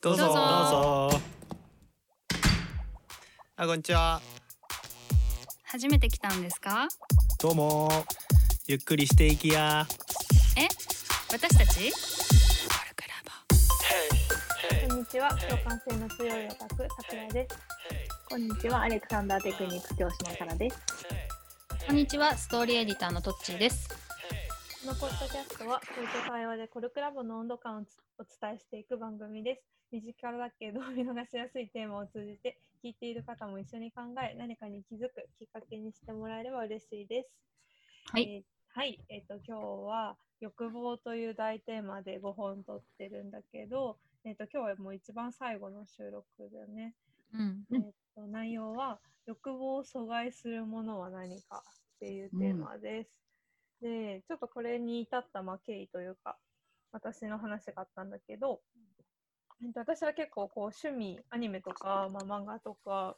どうぞ。どうぞ。どうぞあこんにちは。初めて来たんですか？どうも。ゆっくりしていきや。え？私たち？こんにちは、共感性の強いオタク、桜です。こんにちは、アレクサンダーテクニック教師のサラです。こんにちは。ストーリーエディターのトッチーですこのポッドキャストは、人と会話でコルクラボの温度感をつお伝えしていく番組です。身近だけど見逃しやすいテーマを通じて、聞いている方も一緒に考え、何かに気づくきっかけにしてもらえれば嬉しいです。はいえーはい、えっ、と、今日は欲望という大テーマで5本撮ってるんだけど、えっ、と、今日はもう一番最後の収録だよね。うんえっと内容は欲望を阻害するものは何かっていうテーマです。で、ちょっとこれに至ったまあ経緯というか、私の話があったんだけど、えっと私は結構こう趣味、アニメとか、まあ、漫画とか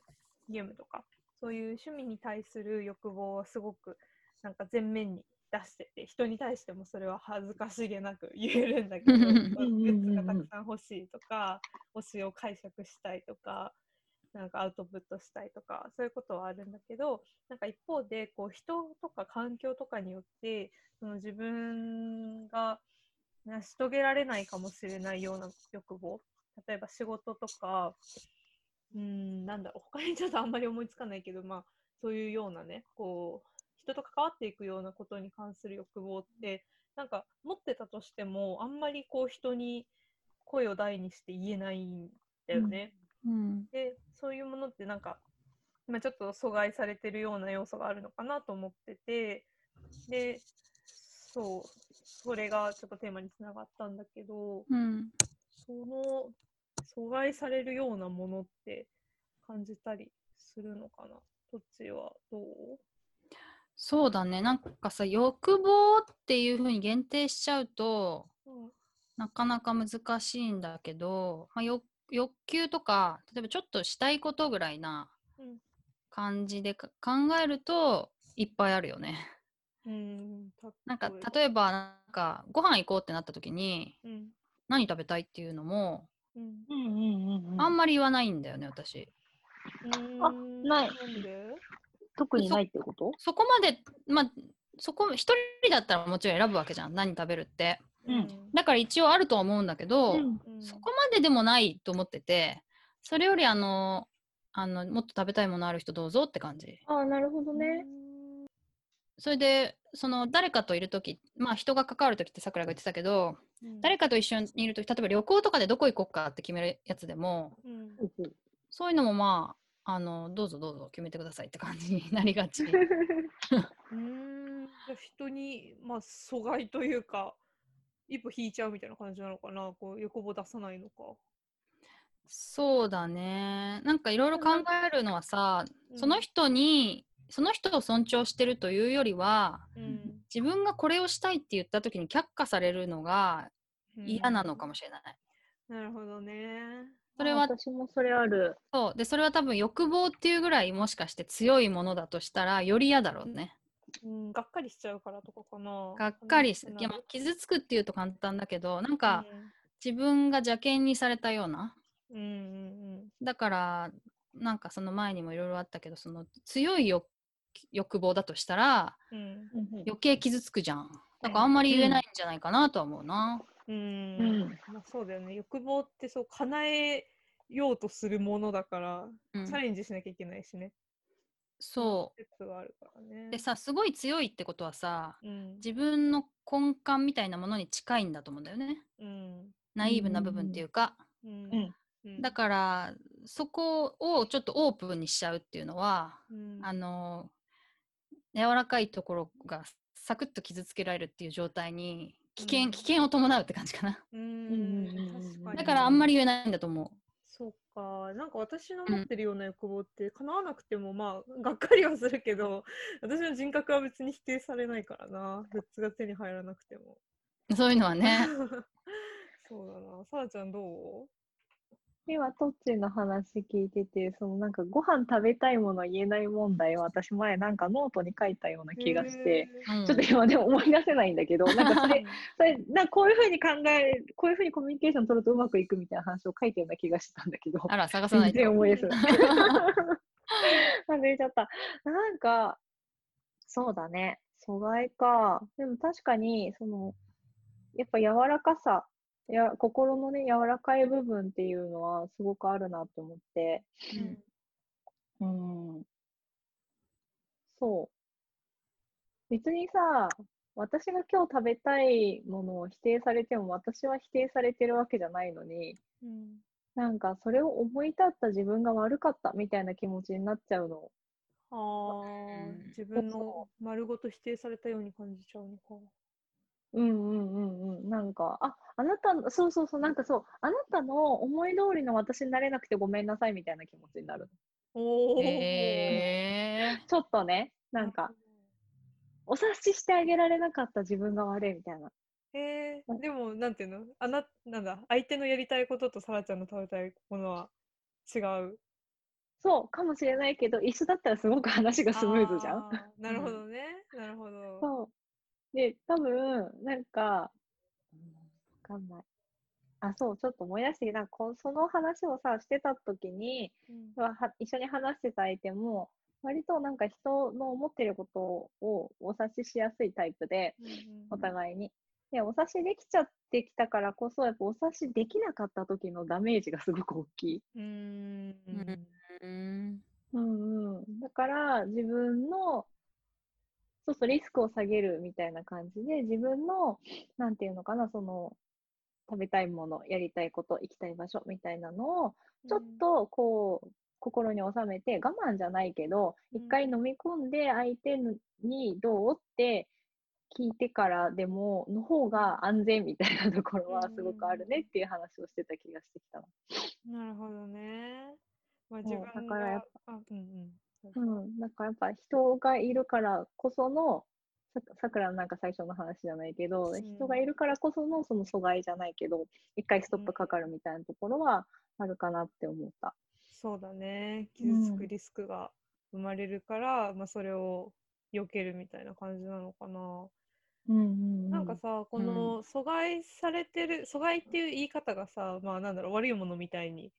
ゲームとか、そういう趣味に対する欲望はすごくなんか前面に出してて、人に対してもそれは恥ずかしげなく 言えるんだけど、グッズがたくさん欲しいとか、推しを解釈したいとか、なんかアウトプットしたいとかそういうことはあるんだけどなんか一方でこう人とか環境とかによってその自分が成し遂げられないかもしれないような欲望例えば仕事とかうんなんだろう他にちょっとあんまり思いつかないけどまあそういうようなねこう人と関わっていくようなことに関する欲望ってなんか持ってたとしてもあんまりこう人に声を大にして言えないんだよね。うん。でそういうものってなんか、まあ、ちょっと阻害されてるような要素があるのかなと思っててでそうそれがちょっとテーマにつながったんだけどうん。その阻害されるようなものって感じたりするのかな？どっちはどう？そうだね。なんかさ欲望っていうふうに限定しちゃうとうん。なかなか難しいんだけど、まあ、欲欲求とか例えばちょっとしたいことぐらいなうん。感じでか考えるといっぱいあるよね。うんなんか例えばなんかご飯行こうってなった時にうん。何食べたいっていうのもうん。うんうんうんうん。あんまり言わないんだよね私。あうん。ない特にないってこと？そこまでまあそこ一人だったらもちろん選ぶわけじゃん。何食べるって。うん。だから一応あるとは思うんだけど、うん。うんそこまででもないと思っててそれよりあのあのもっと食べたいものある人どうぞって感じ。ああ、なるほどね。それでその誰かといる時まあ人が関わる時ってさくらが言ってたけどうん。誰かと一緒にいる時例えば旅行とかでどこ行こうかって決めるやつでもうん。そういうのもまああのどうぞどうぞ決めてくださいって感じに なりがち。うーん。じゃあ人に、まあ、阻害というか、一歩引いちゃうみたいな感じなのかな、こう欲望出さないのか。そうだねなんかいろいろ考えるのはさ、うんその人にその人を尊重してるというよりはうん自分がこれをしたいって言った時に却下されるのが嫌なのかもしれない。なるほどね。それは私もそれある。そうでそれは多分欲望っていうぐらいもしかして強いものだとしたらより嫌だろうね。うん、がっかりしちゃうからとかかな。がっかりするいやまあ傷つくっていうと簡単だけどなんかうん自分が邪険にされたようなうんうんだからなんかその前にもいろいろあったけどその強い欲欲望だとしたらうん。うん余計傷つくじゃん。だからあんまり言えないんじゃないかなとは思うな。うんうんまあ、そうだよね。欲望ってそう叶えようとするものだから、うんチャレンジしなきゃいけないしね。そ説はあるからね。う。でさすごい強いってことはさうん、自分の根幹みたいなものに近いんだと思うんだよね。うん、ナイーブな部分っていうか。うん、うん。うん。だからそこをちょっとオープンにしちゃうっていうのは、うん。あの柔らかいところがサクッと傷つけられるっていう状態に危険,、うん。危険を伴うって感じかな。だからあんまり言えないんだと思そうか、なんか私の持ってるような欲望って叶わなくても、まあ、がっかりはするけど、私の人格は別に否定されないからな、グッズが手に入らなくても。う。そういうのはね。そうだな、さらちゃんど今、トッチーの話聞いてて、そのなんかご飯食べたいもの言えない問題を私前なんかノートに書いたような気がして、うんちょっと今でも思い出せないんだけど、なんかそれ、それなこういうふうに考え、こういうふうにコミュニケーション取るとうまくいくみたいな話を書いてるような気がしてたんだけど、あら、探さないと。全然思い出せない。忘れちゃった。なんか、そうだね。阻害か。でも確かに、その、やっぱ柔らかさ、や心のね、柔らかい部分っていうのはすごくあるなと思って、うんうん。そう。別にさ、私が今日食べたいものを否定されても、私は否定されてるわけじゃないのに、うんなんかそれを思い立った自分が悪かったみたいな気持ちになっちゃうの。あーうん自分の丸ごと否定されたように感じちゃうのか。うんうんうんうん。なんか、あ、あなたの、そうそうそう、なんかそう、あなたの思い通りの私になれなくてごめんなさいみたいな気持ちになる。おーへちょっとね、なんか、お察ししてあげられなかった自分が悪いみたいな。えー、うんでも、なんていうの？あな、なんだ、相手のやりたいこととさらちゃんの食べたいものは違う。そう、かもしれないけど、一緒だったらすごく話がスムーズじゃん。なるほどね。なるほど。そう。で、多分、なんか、わかんない。あ、そう、ちょっと思い出してきた。こその話をさ、してた時に、うん一緒に話してた相手も、割となんか人の思ってることをお察ししやすいタイプで、お互いに。で、お察しできちゃってきたからこそ、やっぱお察しできなかった時のダメージがすごく大きい。うーん。うんうんうん。だから、自分の、そうそう、リスクを下げるみたいな感じで、自分の、なんていうのかな、その、食べたいもの、やりたいこと、行きたい場所みたいなのを、ちょっとこう、心に収めて、我慢じゃないけど、うん一回飲み込んで、相手にどうって聞いてからでも、の方が安全みたいなところはすごくあるねっていう話をしてた気がしてきたの。なるほどね。まあ、自分だからやっが、あ、うんうん。うん、なんかやっぱ人がいるからこその、ささくらのなんか最初の話じゃないけど、うん人がいるからこそのその阻害じゃないけど、一回ストップかかるみたいなところはあるかなって思った。そうだね。うん傷つくリスクが生まれるから、まあ、それを避けるみたいな感じなのかな。うんうんなんかさ、この阻害されてる、阻害っていう言い方がさ、まあなんだろう、悪いものみたいに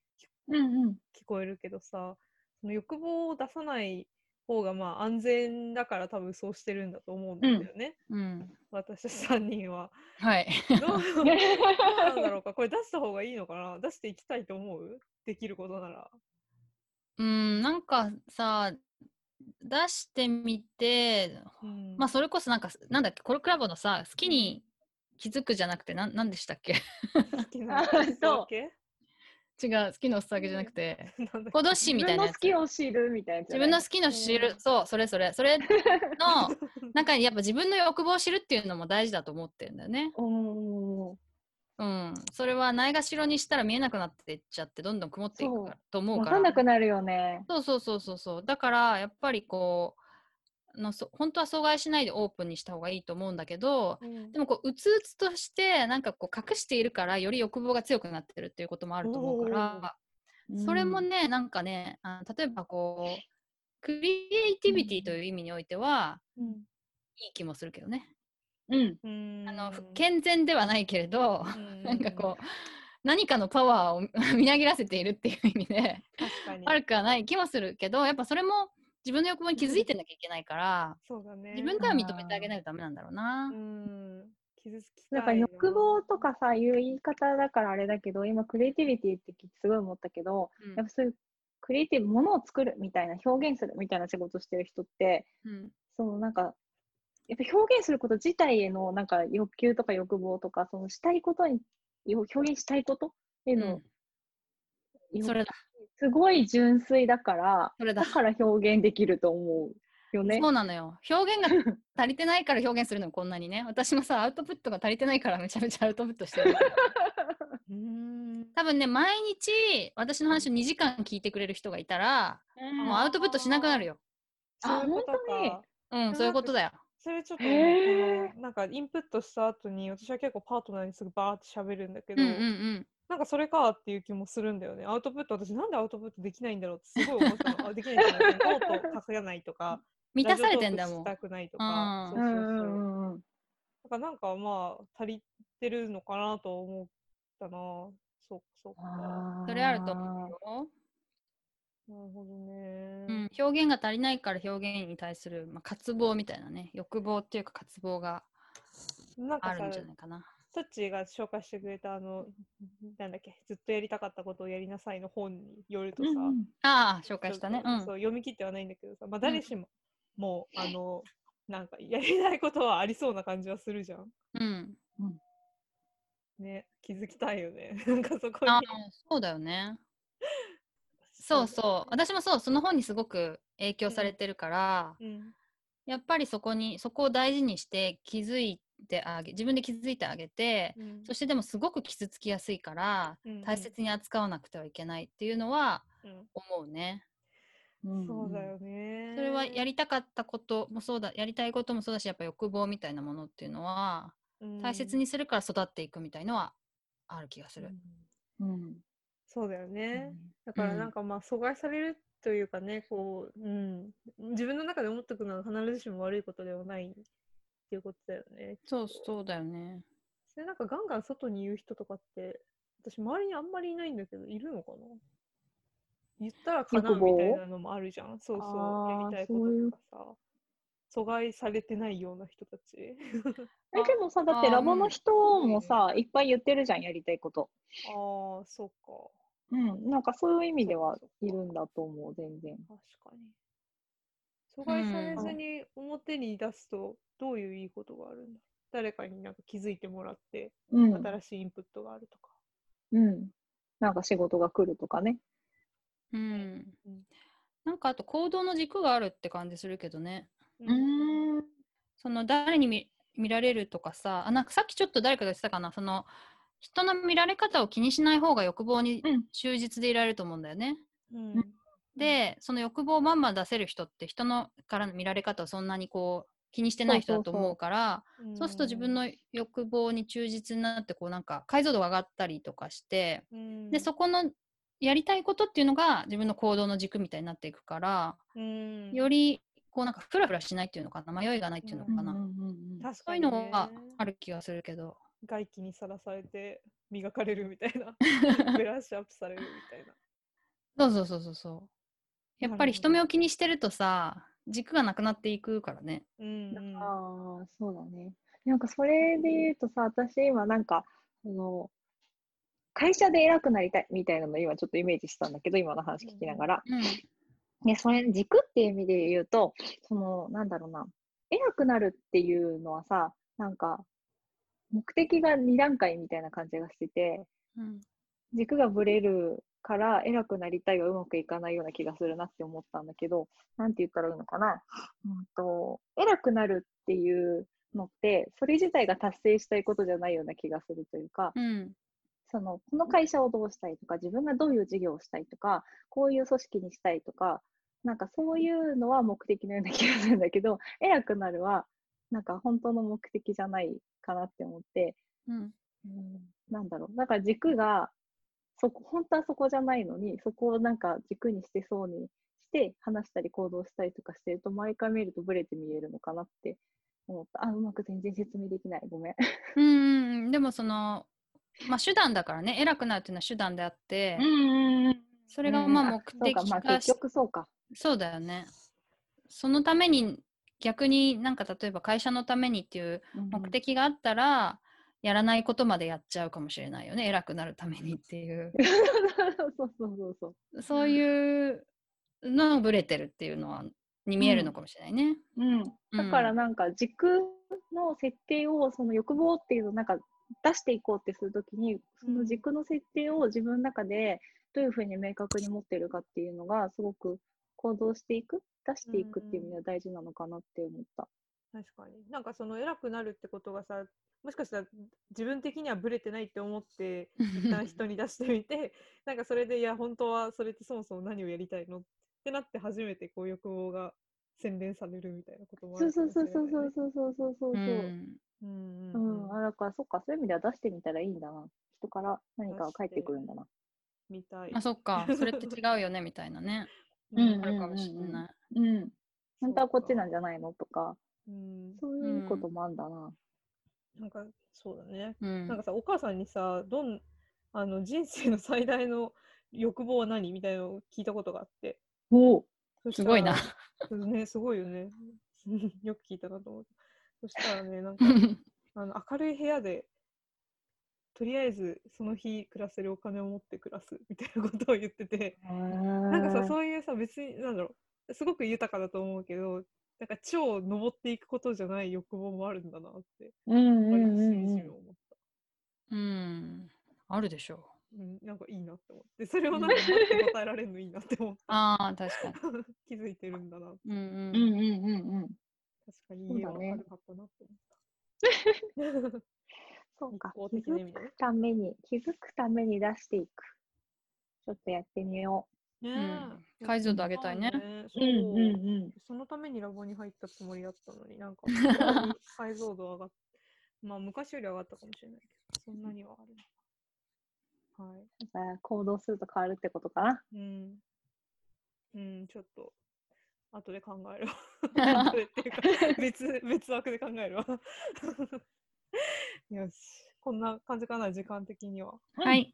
うんうん。聞こえるけどさ、その欲望を出さない方がまあ安全だから多分そうしてるんだと思うんだよね。うん。私3人は。はい。どうどうなんだろうか これ出した方がいいのかな？出していきたいと思う？できることなら。うん、なんかさ、出してみて、うんまあそれこそなんか、なんだっけ、コルクラボのさ、好きに気づくじゃなくて、なんなんでしたっけ？好きなあそう違う、好きのおすわけじゃなくて、行動心みたいなやつ。自分の好きを知るみたいな。自分の好きの知る、そう、それそれ。それの 中にやっぱ自分の欲望を知るっていうのも大事だと思ってるんだよね。うん。それはないがしろにしたら見えなくなっていっちゃって、どんどん曇っていくと思うから。わかんなくなるよね。そうそうそうそうそう。だから、やっぱりこう、のそ本当は阻害しないでオープンにした方がいいと思うんだけど、うんでもこう、うつうつとして、なんかこう、隠しているから、より欲望が強くなってるっていうこともあると思うから、それもね、なんかね、あ例えばこう、クリエイティビティという意味においては、うんいい気もするけどね。うん。うんあの、ふ健全ではないけれど、うんなんかこう、何かのパワーを みなぎらせているっていう意味で。悪くはない気もするけど、やっぱそれも自分の欲望に気づいてなきゃいけないから、そうだね。自分から認めてあげないとダメなんだろうなう。ん。傷つきたいなんか欲望とかさ、いう言い方だからあれだけど、今クリエイティビティって聞いてすごい思ったけど、うんやっぱそういうクリエイティブ、ものを作るみたいな、表現するみたいな仕事してる人って、うんそのなんか、やっぱ表現すること自体へのなんか欲求とか欲望とか、そのしたいことに、よ表現したいことへの、うんそれだ。すごい純粋だから、それだだから表現できると思うよね。そうなのよ。表現が足りてないから表現するのこんなにね。私もさ、アウトプットが足りてないからめちゃめちゃアウトプットしてる。うん。多分ね、毎日私の話を2時間聞いてくれる人がいたら、もうアウトプットしなくなるよ。あ本当にか。うん、そういうことだよ。それちょっとね、なんかインプットした後に私は結構パートナーにすぐバーって喋るんだけど、うんうんうん。なんかそれかっていう気もするんだよね。アウトプット、私なんでアウトプットできないんだろうってすごい思ってたの。あできないんだろうノート書かないとか、満たされてんだもんしたくないとか。うんそうそうそう。だからなんかまあ、足りてるのかなと思ったな。そうそうか。なそれあると思うよ、るほどね。うん、表現が足りないから表現に対する、まあ、渇望みたいなね欲望っていうか渇望がなんかさあるんじゃないかなトッチーが紹介してくれたあの、なんだっけ、ずっとやりたかったことをやりなさいの本によるとさ、ああ紹介したね。そううん。そう読み切ってはないんだけどさ、まあ、誰しも、もうあのなんかやりたいことはありそうな感じはするじゃん。うん。ね、気づきたいよね。なんかそこに。あ。そうだよね。そうそう。私もそうその本にすごく影響されてるから、うん。やっぱりそこにそこを大事にして気づいてあげ自分で気づいてあげて、うんそしてでもすごく傷つきやすいから、うんうん大切に扱わなくてはいけないっていうのはうん思うね。そうだよね。それはやりたかったこともそうだやりたいこともそうだしやっぱ欲望みたいなものっていうのは大切ににするから育っていくみたいのはある気がする。うん。そうだよね。だからなんかまあ阻害されるというかね、こう、うん、自分の中で思っておくのは必ずしも悪いことではないっていうことだよね。そうそうだよね。それなんかガンガン外に言う人とかって、私周りにあんまりいないんだけど、いるのかな？言ったらかなみたいなのもあるじゃん。そうそう、やりたいこととかさ。阻害されてないような人たち。え、でもさ、だってあラボの人もさ、いっぱい言ってるじゃん、やりたいこと。ああ、そうか。うん。なんかそういう意味ではいるんだと思う、全然。確かに。阻害されずに表に出すとどういういいことがあるんだ誰かになんか気づいてもらってうん。新しいインプットがあるとか。うん。なんか仕事が来るとかね。うんうん。なんかあと行動の軸があるって感じするけどね。ん。その誰に見見られるとかさあなんかさっきちょっと誰かが言ってたかなその人の見られ方を気にしない方が欲望にうん忠実でいられると思うんだよね。うん。でその欲望をまんま出せる人って人のからの見られ方をそんなにこう気にしてない人だと思うからうんそう。すると自分の欲望に忠実になってこうなんか解像度が上がったりとかしてうん。でそこのやりたいことっていうのが自分の行動の軸みたいになっていくからうん。よりこうなんかフラフラしないっていうのかな迷いがないっていうのかな、確そういうのかにね。はある気がするけど。外気にさらされて磨かれるみたいな。ブラッシュアップされるみたいな。そうそうそうそうそうやっぱり人目を気にしてるとさ軸がなくなっていくからね。うん。うんああ、そうだね。なんかそれで言うとさ、私今なんか、その、会社で偉くなりたいみたいなの今ちょっとイメージしたんだけど、今の話聞きながら。うんね、それ軸っていう意味で言うと、その、なんだろうな、偉くなるっていうのはさ、なんか、目的が2段階みたいな感じがしてて、うん。軸がぶれるから偉くなりたいがうまくいかないような気がするなって思ったんだけど、なんて言ったらいいのかな。うんと、偉くなるっていうのって、それ自体が達成したいことじゃないような気がするというか、うんその、この会社をどうしたいとか、自分がどういう事業をしたいとか、こういう組織にしたいとか、なんかそういうのは目的のような気がするんだけど、偉くなるは、なんか本当の目的じゃないかなって思って、うんうん、なんだろう。だから軸が、そこ、本当はそこじゃないのに、そこをなんか軸にしてそうにして、話したり行動したりとかしてると、毎回見るとブレて見えるのかなって思った。あ、うまく全然説明できない。ごめん。うんうんうんでもそのまあ手段だからね偉くなるっていうのは手段であって、んそれがまあ目的か、まあ化し結局そうか。そうだよねそのために逆になんか例えば会社のためにっていう目的があったら、やらないことまでやっちゃうかもしれないよね偉くなるためにっていう そうそうそうそう。そういうのがブレてるっていうのはに見えるのかもしれないね。うん、だからなんか軸の設定をその欲望っていうのをなんか出していこうってするときにその軸の設定を自分の中でどういうふうに明確に持ってるかっていうのがすごく行動していく出していくっていう意味では大事なのかなって思った。確かに。なんかその偉くなるってことがさ、もしかしたら自分的にはブレてないって思って、一旦人に出してみて、なんかそれで、いや、本当はそれってそもそも何をやりたいのってなって初めてこう欲望が洗練されるみたいなこともあそうるかそうそう。そうそうそうそうそうそう。うんうんうん、あだからそっかそういう意味では出してみたらいいんだな。人から何かが返ってくるんだな。みたい。あ、そっか。それって違うよね、みたいなね。うんあるかもしれない。うん。本当はこっちなんじゃないのとか、うん。そういうこともあんだな。なんか、そうだね。うんなんかさ、お母さんにさ、どん、あの、人生の最大の欲望は何？みたいなのを聞いたことがあって。おすごいなね、すごいよね。よく聞いたなと思って。そしたらね、なんか、あの明るい部屋で、とりあえずその日暮らせるお金を持って暮らすみたいなことを言ってて、ななんかさ、そういうさ、別に、なんだろう、すごく豊かだと思うけど、なんか超登っていくことじゃない欲望もあるんだなって、うんうん割としうんみじみうん。思った。うん。あるでしょう。うん、なんかいいなって思って、それをなんか待って答えられるのいいなって思った。ああ、確かに。気づいてるんだな。うんうん。うんうんうんうん。確かにそうだね家は軽かったなって思った。そうか。気づくために、気づくために出していく。ちょっとやってみよねんえ解像度上げたいねう。そううんうんうん。そのためにラボに入ったつもりだったのに、なんか、解像度上がっまあ、昔より上がったかもしれないけど、そんなにはあるのか。はい。だから行動すると変わるってことかな。うん。うん、ちょっと、後で考えるわ。後でっていうか、別、別枠で考えるわ。よし。こんな感じかな、時間的には。はい。